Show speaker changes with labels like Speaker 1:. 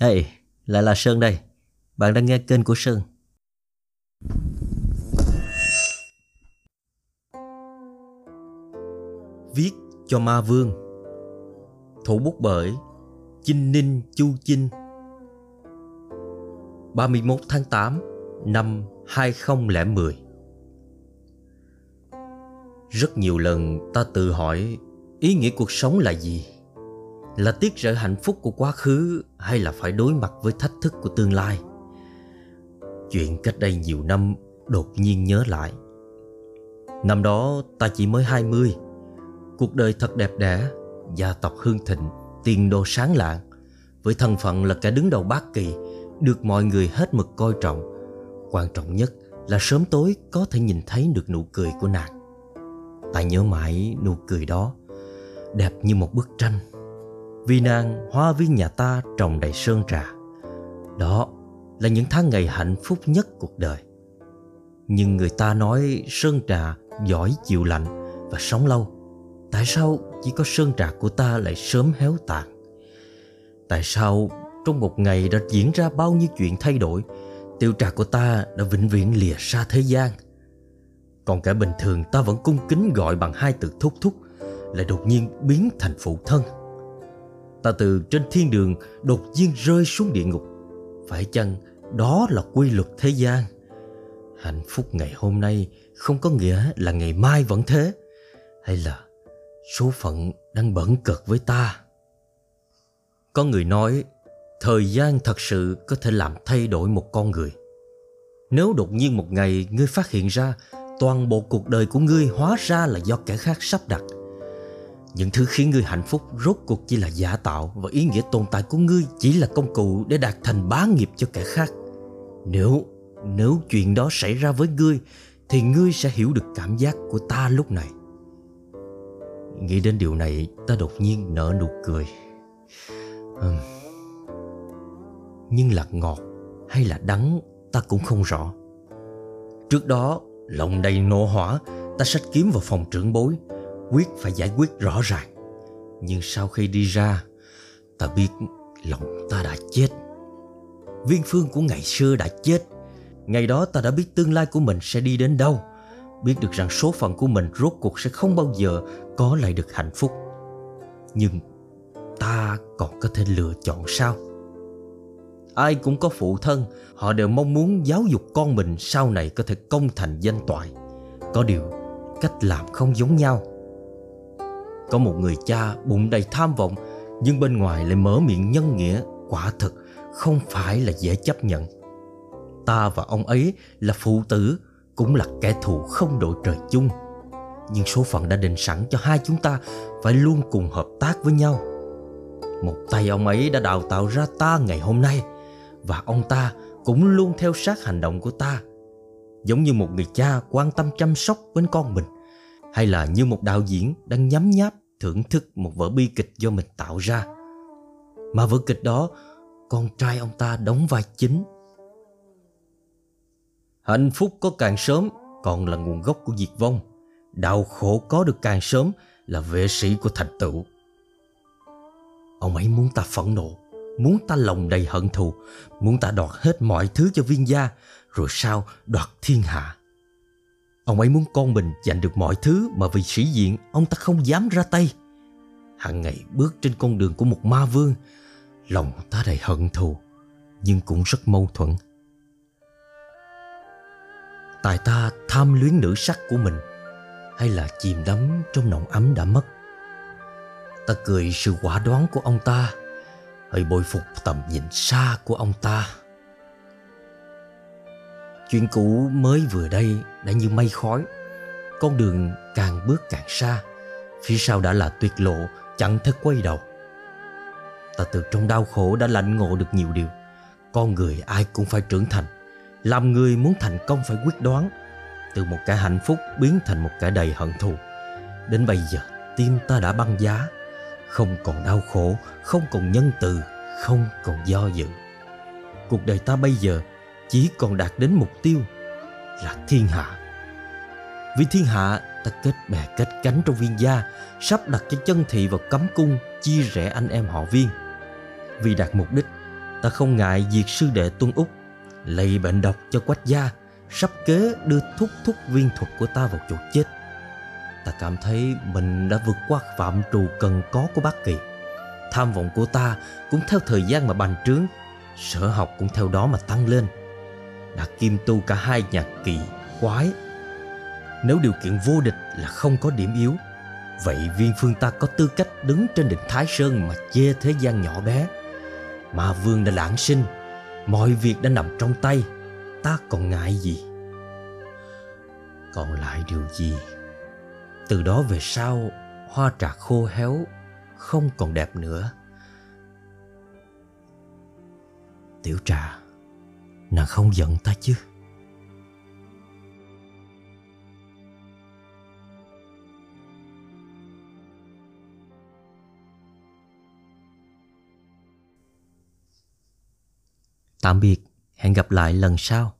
Speaker 1: Hey, lại là Sơn đây. Bạn đang nghe kênh của Sơn. Viết cho Ma Vương Thủ bút bởi Chinh Ninh Chu Chinh 31 tháng 8 năm 2010 Rất nhiều lần ta tự hỏi ý nghĩa cuộc sống là gì? Là tiết rỡ hạnh phúc của quá khứ hay là phải đối mặt với thách thức của tương lai? Chuyện cách đây nhiều năm đột nhiên nhớ lại. Năm đó ta chỉ mới 20, cuộc đời thật đẹp đẽ, gia tộc hương thịnh, tiền đồ sáng lạng. Với thân phận là kẻ đứng đầu bát kỳ, được mọi người hết mực coi trọng. Quan trọng nhất là sớm tối có thể nhìn thấy được nụ cười của nàng. Ta nhớ mãi nụ cười đó, đẹp như một bức tranh. Vì nàng hoa viên nhà ta trồng đầy sơn trà. Đó là những tháng ngày hạnh phúc nhất cuộc đời. Nhưng người ta nói sơn trà giỏi chịu lạnh và sống lâu. Tại sao chỉ có sơn trà của ta lại sớm héo tàn? Tại sao trong một ngày đã diễn ra bao nhiêu chuyện thay đổi, tiêu trà của ta đã vĩnh viễn lìa xa thế gian? Còn cả bình thường ta vẫn cung kính gọi bằng hai từ thúc thúc, lại đột nhiên biến thành phụ thân. Ta từ trên thiên đường đột nhiên rơi xuống địa ngục. Phải chăng đó là quy luật thế gian? Hạnh phúc ngày hôm nay không có nghĩa là ngày mai vẫn thế. Hay là số phận đang bẩn cực với ta? Có người nói, thời gian thật sự có thể làm thay đổi một con người. Nếu đột nhiên một ngày ngươi phát hiện ra toàn bộ cuộc đời của ngươi hóa ra là do kẻ khác sắp đặt – những thứ khiến ngươi hạnh phúc rốt cuộc chỉ là giả tạo và ý nghĩa tồn tại của ngươi chỉ là công cụ để đạt thành bá nghiệp cho kẻ khác. Nếu, nếu chuyện đó xảy ra với ngươi thì ngươi sẽ hiểu được cảm giác của ta lúc này. Nghĩ đến điều này ta đột nhiên nở nụ cười. Uhm. Nhưng là ngọt hay là đắng ta cũng không rõ. Trước đó, lòng đầy nộ hỏa, ta sách kiếm vào phòng trưởng bối quyết phải giải quyết rõ ràng. Nhưng sau khi đi ra, ta biết lòng ta đã chết. Viên phương của ngày xưa đã chết. Ngày đó ta đã biết tương lai của mình sẽ đi đến đâu. Biết được rằng số phận của mình rốt cuộc sẽ không bao giờ có lại được hạnh phúc. Nhưng ta còn có thể lựa chọn sao? Ai cũng có phụ thân, họ đều mong muốn giáo dục con mình sau này có thể công thành danh toại. Có điều, cách làm không giống nhau có một người cha bụng đầy tham vọng, Nhưng bên ngoài lại mở miệng nhân nghĩa, Quả thực không phải là dễ chấp nhận. Ta và ông ấy là phụ tử, Cũng là kẻ thù không đội trời chung. Nhưng số phận đã định sẵn cho hai chúng ta Phải luôn cùng hợp tác với nhau. Một tay ông ấy đã đào tạo ra ta ngày hôm nay, Và ông ta cũng luôn theo sát hành động của ta. Giống như một người cha quan tâm chăm sóc đến con mình hay là như một đạo diễn đang nhắm nháp thưởng thức một vở bi kịch do mình tạo ra. Mà vở kịch đó, con trai ông ta đóng vai chính. Hạnh phúc có càng sớm còn là nguồn gốc của diệt vong. Đau khổ có được càng sớm là vệ sĩ của thành tựu. Ông ấy muốn ta phẫn nộ, muốn ta lòng đầy hận thù, muốn ta đoạt hết mọi thứ cho viên gia, rồi sau đoạt thiên hạ. Ông ấy muốn con mình giành được mọi thứ mà vì sĩ diện ông ta không dám ra tay. Hàng ngày bước trên con đường của một ma vương, lòng ta đầy hận thù, nhưng cũng rất mâu thuẫn. Tại ta tham luyến nữ sắc của mình, hay là chìm đắm trong nồng ấm đã mất. Ta cười sự quả đoán của ông ta, hơi bồi phục tầm nhìn xa của ông ta. Chuyện cũ mới vừa đây đã như mây khói. Con đường càng bước càng xa, Phía sau đã là tuyệt lộ, Chẳng thể quay đầu. Ta từ trong đau khổ đã lãnh ngộ được nhiều điều. Con người ai cũng phải trưởng thành. Làm người muốn thành công phải quyết đoán. Từ một kẻ hạnh phúc biến thành một kẻ đầy hận thù. Đến bây giờ, tim ta đã băng giá. Không còn đau khổ, Không còn nhân từ, Không còn do dự. Cuộc đời ta bây giờ chỉ còn đạt đến mục tiêu là thiên hạ. Vì thiên hạ ta kết bè kết cánh trong viên gia, sắp đặt cho chân thị vào cấm cung, chia rẽ anh em họ viên. Vì đạt mục đích, Ta không ngại diệt sư đệ tuân úc Lây bệnh độc cho quách gia Sắp kế đưa thúc thúc viên thuật của ta vào chỗ chết Ta cảm thấy mình đã vượt qua phạm trù cần có của bác kỳ Tham vọng của ta cũng theo thời gian mà bành trướng Sở học cũng theo đó mà tăng lên là kim tu cả hai nhạc kỳ, quái. Nếu điều kiện vô địch là không có điểm yếu Vậy viên phương ta có tư cách đứng trên đỉnh Thái Sơn mà chê thế gian nhỏ bé. Mà vương đã lãng sinh Mọi việc đã nằm trong tay Ta còn ngại gì? Còn lại điều gì? Từ đó về sau Hoa trà khô héo Không còn đẹp nữa. Tiểu trà. Nàng không giận ta chứ Tạm biệt, hẹn gặp lại lần sau.